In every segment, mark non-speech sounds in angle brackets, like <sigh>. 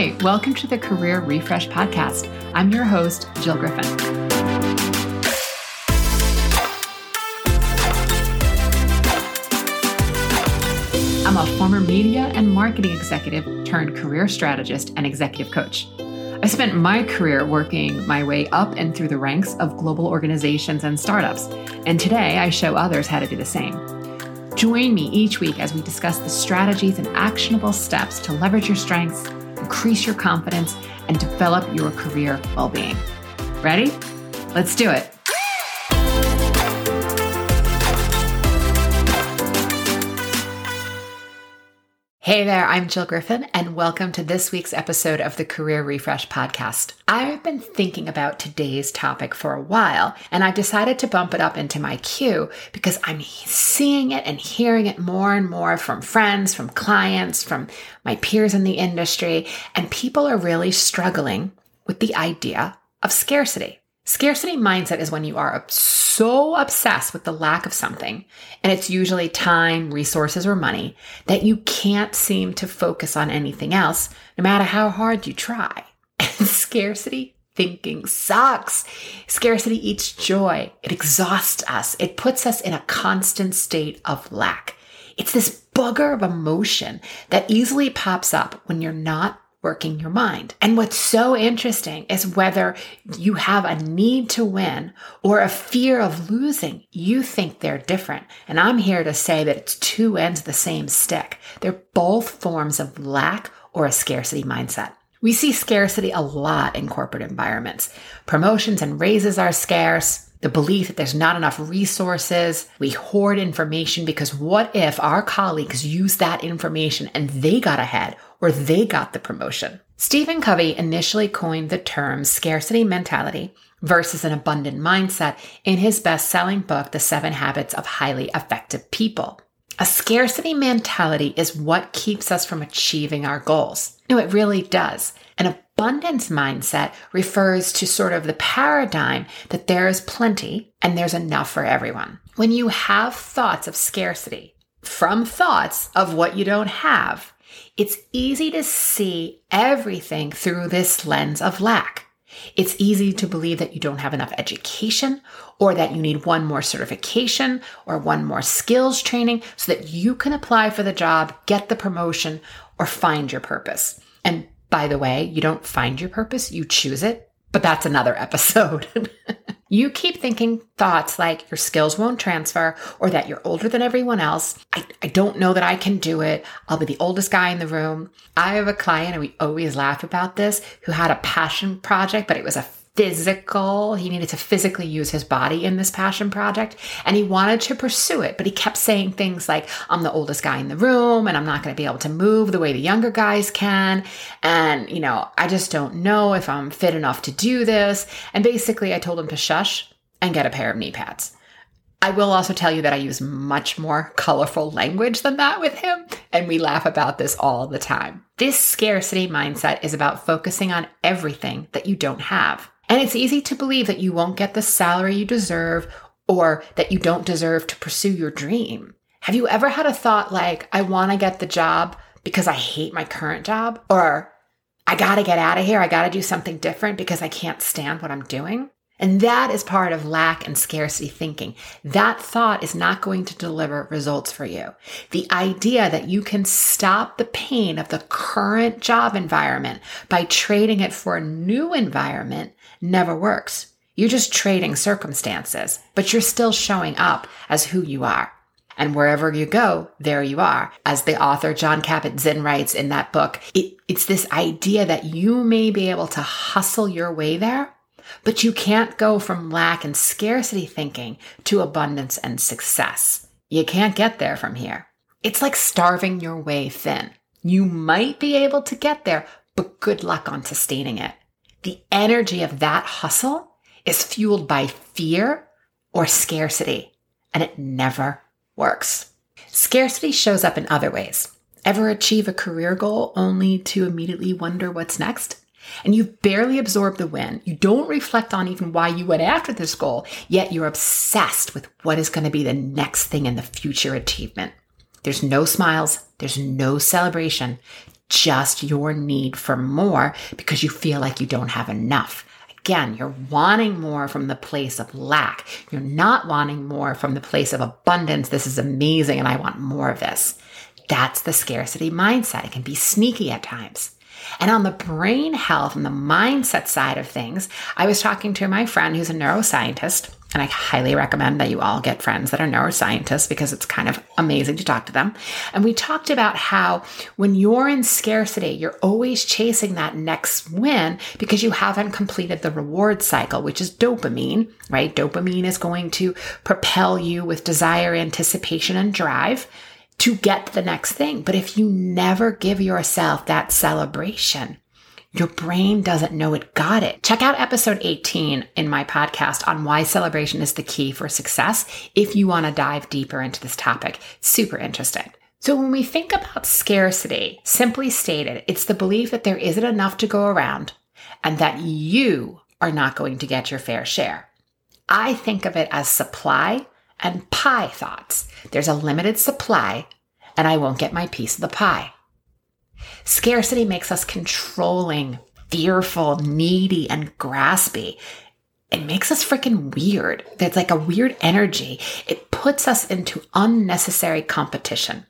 Hi, welcome to the Career Refresh Podcast. I'm your host, Jill Griffin. I'm a former media and marketing executive turned career strategist and executive coach. I spent my career working my way up and through the ranks of global organizations and startups, and today I show others how to do the same. Join me each week as we discuss the strategies and actionable steps to leverage your strengths, increase your confidence, and develop your career well being. Ready? Let's do it. Hey there, I'm Jill Griffin, and welcome to this week's episode of the Career Refresh Podcast. I've been thinking about today's topic for a while, and I've decided to bump it up into my queue because I'm seeing it and hearing it more and more from friends, from clients, from my peers in the industry, and people are really struggling with the idea of scarcity. Scarcity mindset is when you are so obsessed with the lack of something, and it's usually time, resources, or money, that you can't seem to focus on anything else, no matter how hard you try. <laughs> And scarcity thinking sucks. Scarcity eats joy. It exhausts us. It puts us in a constant state of lack. It's this booger of emotion that easily pops up when you're not working your mind. And what's so interesting is whether you have a need to win or a fear of losing, you think they're different. And I'm here to say that it's two ends of the same stick. They're both forms of lack or a scarcity mindset. We see scarcity a lot in corporate environments. Promotions and raises are scarce the belief that there's not enough resources. We hoard information because what if our colleagues use that information and they got ahead or they got the promotion? Stephen Covey initially coined the term scarcity mentality versus an abundant mindset in his best selling book, The Seven Habits of Highly Effective People. A scarcity mentality is what keeps us from achieving our goals. No, it really does. An abundance mindset refers to sort of the paradigm that there is plenty and there's enough for everyone. When you have thoughts of scarcity from thoughts of what you don't have, it's easy to see everything through this lens of lack. It's easy to believe that you don't have enough education or that you need one more certification or one more skills training so that you can apply for the job, get the promotion, or find your purpose. And by the way, you don't find your purpose, you choose it. But that's another <laughs> episode. You keep thinking thoughts like your skills won't transfer or that you're older than everyone else. I, I don't know that I can do it. I'll be the oldest guy in the room. I have a client, and we always laugh about this, who had a passion project, but it was a physical. He needed to physically use his body in this passion project and he wanted to pursue it, but he kept saying things like, I'm the oldest guy in the room and I'm not going to be able to move the way the younger guys can. And, you know, I just don't know if I'm fit enough to do this. And basically, I told him to shush and get a pair of knee pads. I will also tell you that I use much more colorful language than that with him, and we laugh about this all the time. This scarcity mindset is about focusing on everything that you don't have. And it's easy to believe that you won't get the salary you deserve or that you don't deserve to pursue your dream. Have you ever had a thought like, I want to get the job because I hate my current job? Or I got to get out of here. I got to do something different because I can't stand what I'm doing. And that is part of lack and scarcity thinking. That thought is not going to deliver results for you. The idea that you can stop the pain of the current job environment by trading it for a new environment never works. You're just trading circumstances, but you're still showing up as who you are. And wherever you go, there you are. As the author John Kabat-Zinn writes in that book, it, it's this idea that you may be able to hustle your way there, but you can't go from lack and scarcity thinking to abundance and success. You can't get there from here. It's like starving your way thin. You might be able to get there, but good luck on sustaining it. The energy of that hustle is fueled by fear or scarcity, and it never works. Scarcity shows up in other ways. Ever achieve a career goal only to immediately wonder what's next? And you've barely absorbed the win. You don't reflect on even why you went after this goal, yet you're obsessed with what is going to be the next thing in the future achievement. There's no smiles, there's no celebration, just your need for more because you feel like you don't have enough. Again, you're wanting more from the place of lack. You're not wanting more from the place of abundance. This is amazing and I want more of this. That's the scarcity mindset. It can be sneaky at times. And on the brain health and the mindset side of things, I was talking to my friend who's a neuroscientist and I highly recommend that you all get friends that are neuroscientists because it's kind of amazing to talk to them. And we talked about how when you're in scarcity, you're always chasing that next win because you haven't completed the reward cycle, which is dopamine, right? Dopamine is going to propel you with desire, anticipation, and drive to get the next thing. But if you never give yourself that celebration, your brain doesn't know it got it. Check out episode 18 in my podcast on why celebration is the key for success if you want to dive deeper into this topic. Super interesting. So when we think about scarcity, simply stated, it's the belief that there isn't enough to go around and that you are not going to get your fair share. I think of it as supply and pie thoughts. There's a limited supply and I won't get my piece of the pie. Scarcity makes us controlling, fearful, needy, and graspy. It makes us freaking weird. It's like a weird energy. It puts us into unnecessary competition.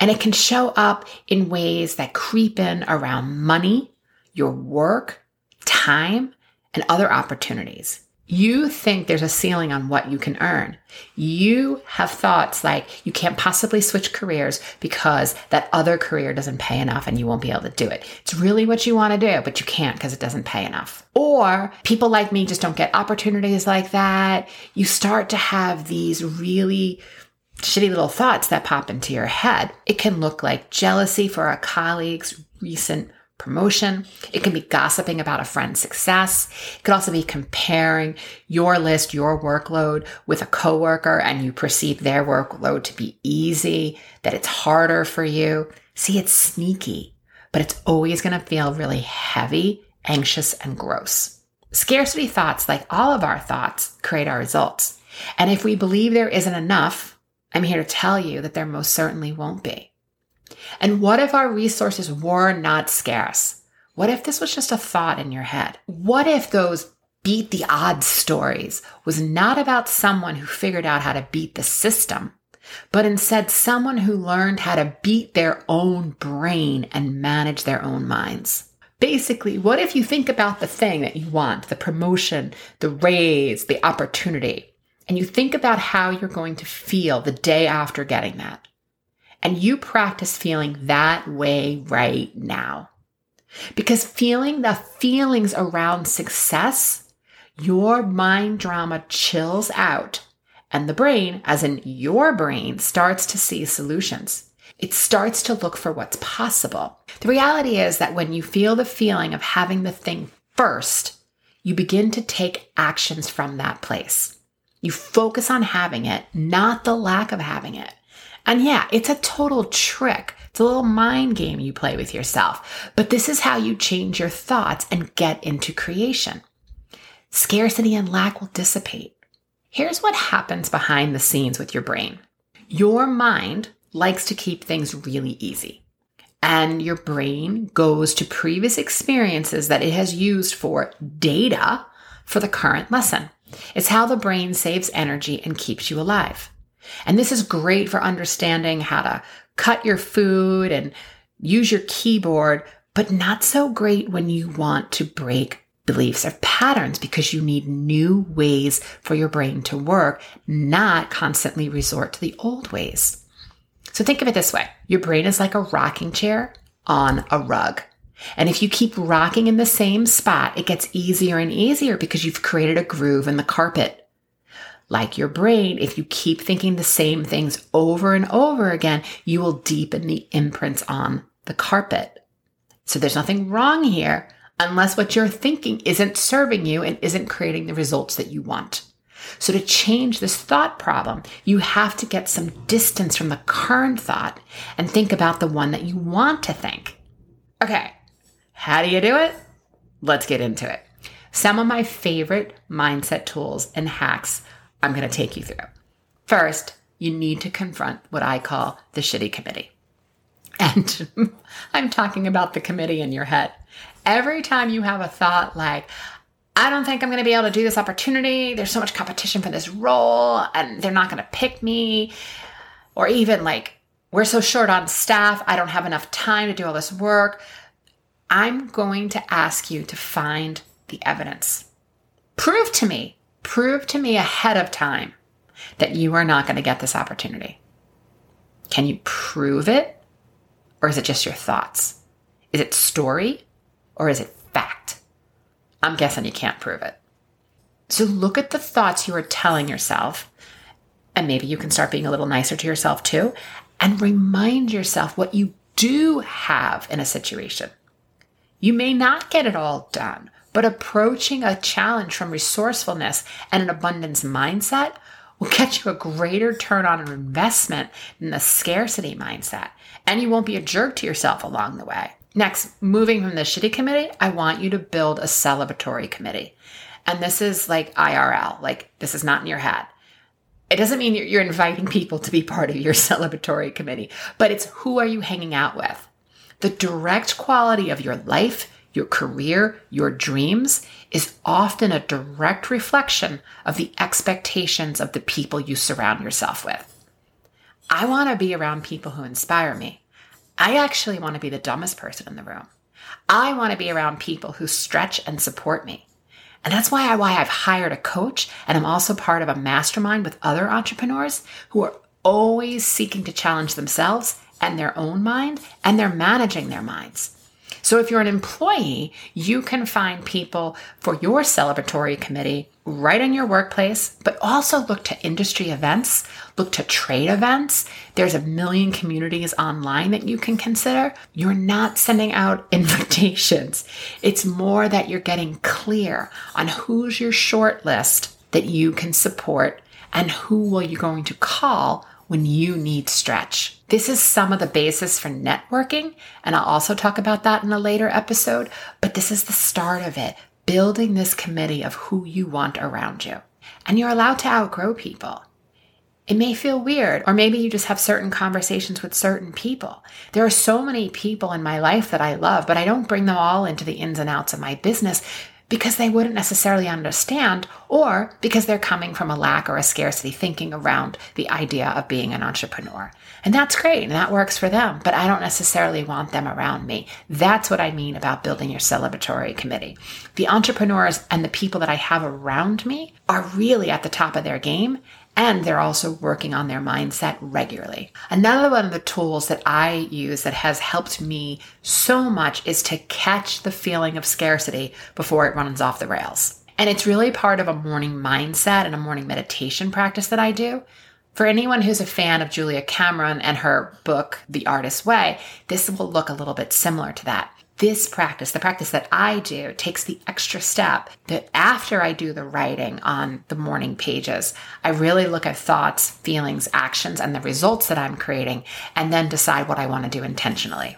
And it can show up in ways that creep in around money, your work, time, and other opportunities. You think there's a ceiling on what you can earn. You have thoughts like you can't possibly switch careers because that other career doesn't pay enough and you won't be able to do it. It's really what you want to do, but you can't because it doesn't pay enough. Or people like me just don't get opportunities like that. You start to have these really shitty little thoughts that pop into your head. It can look like jealousy for a colleague's recent promotion. It can be gossiping about a friend's success. It could also be comparing your list, your workload with a coworker and you perceive their workload to be easy, that it's harder for you. See, it's sneaky, but it's always going to feel really heavy, anxious, and gross. Scarcity thoughts, like all of our thoughts, create our results. And if we believe there isn't enough, I'm here to tell you that there most certainly won't be. And what if our resources were not scarce? What if this was just a thought in your head? What if those beat the odds stories was not about someone who figured out how to beat the system, but instead someone who learned how to beat their own brain and manage their own minds? Basically, what if you think about the thing that you want, the promotion, the raise, the opportunity, and you think about how you're going to feel the day after getting that? And you practice feeling that way right now. Because feeling the feelings around success, your mind drama chills out and the brain, as in your brain, starts to see solutions. It starts to look for what's possible. The reality is that when you feel the feeling of having the thing first, you begin to take actions from that place. You focus on having it, not the lack of having it. And yeah, it's a total trick. It's a little mind game you play with yourself. But this is how you change your thoughts and get into creation. Scarcity and lack will dissipate. Here's what happens behind the scenes with your brain. Your mind likes to keep things really easy. And your brain goes to previous experiences that it has used for data for the current lesson. It's how the brain saves energy and keeps you alive. And this is great for understanding how to cut your food and use your keyboard, but not so great when you want to break beliefs or patterns because you need new ways for your brain to work, not constantly resort to the old ways. So think of it this way. Your brain is like a rocking chair on a rug. And if you keep rocking in the same spot, it gets easier and easier because you've created a groove in the carpet. Like your brain, if you keep thinking the same things over and over again, you will deepen the imprints on the carpet. So there's nothing wrong here unless what you're thinking isn't serving you and isn't creating the results that you want. So to change this thought problem, you have to get some distance from the current thought and think about the one that you want to think. Okay. How do you do it? Let's get into it. Some of my favorite mindset tools and hacks I'm going to take you through. First, you need to confront what I call the shitty committee. And <laughs> I'm talking about the committee in your head. Every time you have a thought like, I don't think I'm going to be able to do this opportunity. There's so much competition for this role and they're not going to pick me. Or even like, we're so short on staff. I don't have enough time to do all this work. I'm going to ask you to find the evidence. Prove to me, prove to me ahead of time that you are not going to get this opportunity. Can you prove it? Or is it just your thoughts? Is it story or is it fact? I'm guessing you can't prove it. So look at the thoughts you are telling yourself, and maybe you can start being a little nicer to yourself too, and remind yourself what you do have in a situation. You may not get it all done, but approaching a challenge from resourcefulness and an abundance mindset will get you a greater turn on an investment than the scarcity mindset. And you won't be a jerk to yourself along the way. Next, moving from the shitty committee, I want you to build a celebratory committee. And this is like IRL, like this is not in your head. It doesn't mean you're inviting people to be part of your <laughs> celebratory committee, but it's who are you hanging out with? The direct quality of your life, your career, your dreams is often a direct reflection of the expectations of the people you surround yourself with. I want to be around people who inspire me. I actually want to be the dumbest person in the room. I want to be around people who stretch and support me. And that's why, I, why I've hired a coach and I'm also part of a mastermind with other entrepreneurs who are always seeking to challenge themselves and their own mind and they're managing their minds. So if you're an employee, you can find people for your celebratory committee right in your workplace, but also look to industry events, look to trade events. There's a million communities online that you can consider. You're not sending out <laughs> invitations. It's more that you're getting clear on who's your short list that you can support and who will you going to call when you need stretch. This is some of the basis for networking, and I'll also talk about that in a later episode, but this is the start of it building this committee of who you want around you. And you're allowed to outgrow people. It may feel weird, or maybe you just have certain conversations with certain people. There are so many people in my life that I love, but I don't bring them all into the ins and outs of my business because they wouldn't necessarily understand or because they're coming from a lack or a scarcity thinking around the idea of being an entrepreneur. And that's great and that works for them, but I don't necessarily want them around me. That's what I mean about building your celebratory committee. The entrepreneurs and the people that I have around me are really at the top of their game and they're also working on their mindset regularly. Another one of the tools that I use that has helped me so much is to catch the feeling of scarcity before it runs off the rails. And it's really part of a morning mindset and a morning meditation practice that I do. For anyone who's a fan of Julia Cameron and her book, The Artist's Way, this will look a little bit similar to that this practice, the practice that I do, takes the extra step that after I do the writing on the morning pages, I really look at thoughts, feelings, actions, and the results that I'm creating, and then decide what I want to do intentionally.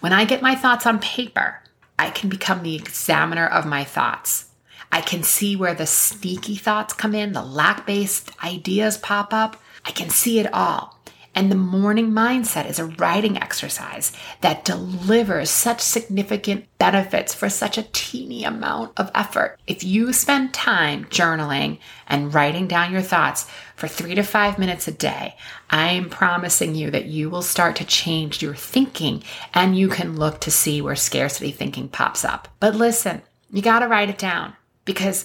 When I get my thoughts on paper, I can become the examiner of my thoughts. I can see where the sneaky thoughts come in, the lack based ideas pop up. I can see it all. And the morning mindset is a writing exercise that delivers such significant benefits for such a teeny amount of effort. If you spend time journaling and writing down your thoughts for three to five minutes a day, I am promising you that you will start to change your thinking and you can look to see where scarcity thinking pops up. But listen, you got to write it down because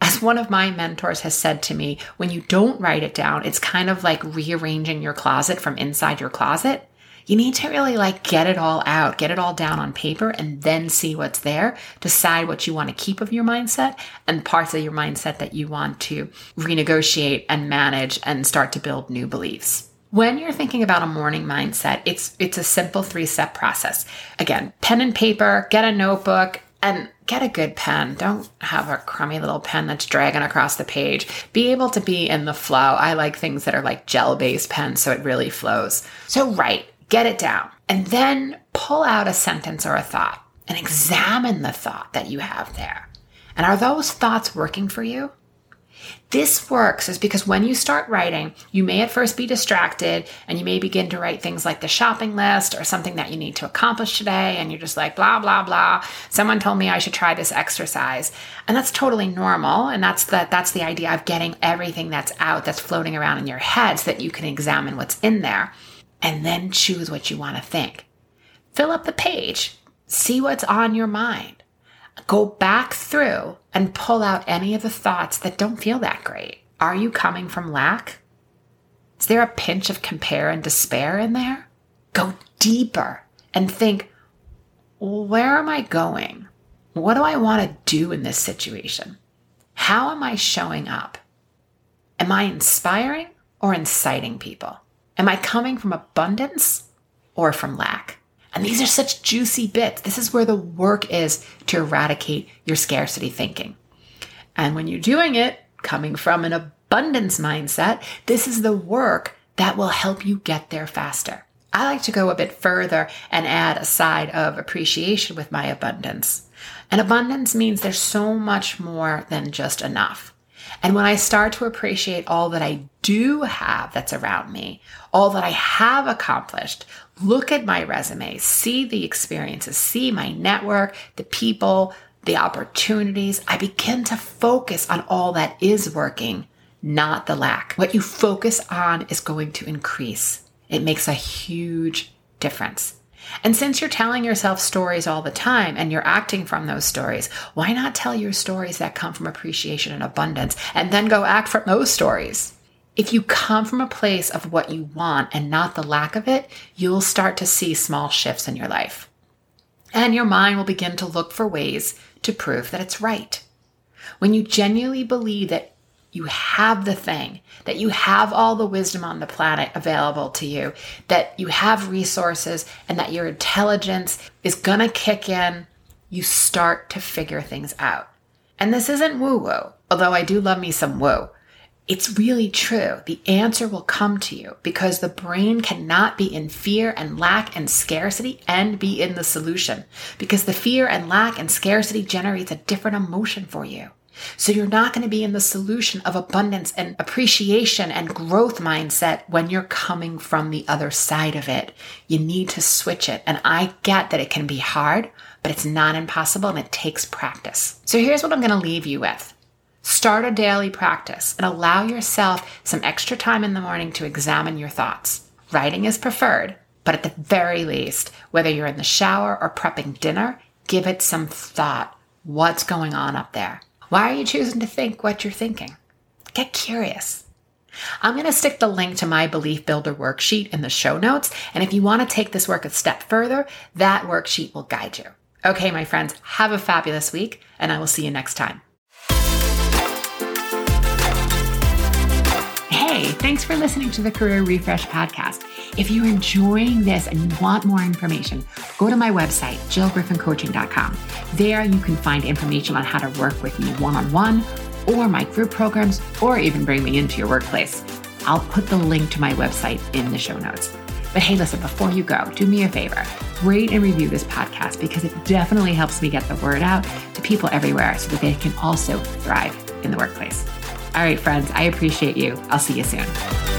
as one of my mentors has said to me, when you don't write it down, it's kind of like rearranging your closet from inside your closet. You need to really like get it all out, get it all down on paper, and then see what's there. Decide what you want to keep of your mindset and parts of your mindset that you want to renegotiate and manage and start to build new beliefs. When you're thinking about a morning mindset, it's it's a simple three-step process. Again, pen and paper, get a notebook, and get a good pen. Don't have a crummy little pen that's dragging across the page. Be able to be in the flow. I like things that are like gel based pens so it really flows. So, write, get it down, and then pull out a sentence or a thought and examine the thought that you have there. And are those thoughts working for you? This works is because when you start writing, you may at first be distracted and you may begin to write things like the shopping list or something that you need to accomplish today. And you're just like, blah, blah, blah. Someone told me I should try this exercise. And that's totally normal. And that's the, that's the idea of getting everything that's out, that's floating around in your head so that you can examine what's in there and then choose what you want to think. Fill up the page, see what's on your mind go back through and pull out any of the thoughts that don't feel that great. Are you coming from lack? Is there a pinch of compare and despair in there? Go deeper and think where am I going? What do I want to do in this situation? How am I showing up? Am I inspiring or inciting people? Am I coming from abundance or from lack? And these are such juicy bits. This is where the work is to eradicate your scarcity thinking. And when you're doing it coming from an abundance mindset, this is the work that will help you get there faster. I like to go a bit further and add a side of appreciation with my abundance. And abundance means there's so much more than just enough. And when I start to appreciate all that I do have that's around me, all that I have accomplished, look at my resume, see the experiences, see my network, the people, the opportunities, I begin to focus on all that is working, not the lack. What you focus on is going to increase. It makes a huge difference. And since you're telling yourself stories all the time and you're acting from those stories, why not tell your stories that come from appreciation and abundance and then go act from those stories? If you come from a place of what you want and not the lack of it, you'll start to see small shifts in your life. And your mind will begin to look for ways to prove that it's right. When you genuinely believe that you have the thing, that you have all the wisdom on the planet available to you, that you have resources, and that your intelligence is to kick in, you start to figure things out. And this isn't woo woo, although I do love me some woo. It's really true. The answer will come to you because the brain cannot be in fear and lack and scarcity and be in the solution because the fear and lack and scarcity generates a different emotion for you. So you're not going to be in the solution of abundance and appreciation and growth mindset when you're coming from the other side of it. You need to switch it. And I get that it can be hard, but it's not impossible and it takes practice. So here's what I'm going to leave you with. Start a daily practice and allow yourself some extra time in the morning to examine your thoughts. Writing is preferred, but at the very least, whether you're in the shower or prepping dinner, give it some thought. What's going on up there? Why are you choosing to think what you're thinking? Get curious. I'm going to stick the link to my Belief Builder worksheet in the show notes. And if you want to take this work a step further, that worksheet will guide you. Okay, my friends, have a fabulous week, and I will see you next time. Hey, thanks for listening to the Career Refresh podcast. If you're enjoying this and you want more information, go to my website, jillgriffincoaching.com. There you can find information on how to work with me one on one, or my group programs, or even bring me into your workplace. I'll put the link to my website in the show notes. But hey, listen, before you go, do me a favor rate and review this podcast because it definitely helps me get the word out to people everywhere so that they can also thrive in the workplace. All right, friends, I appreciate you. I'll see you soon.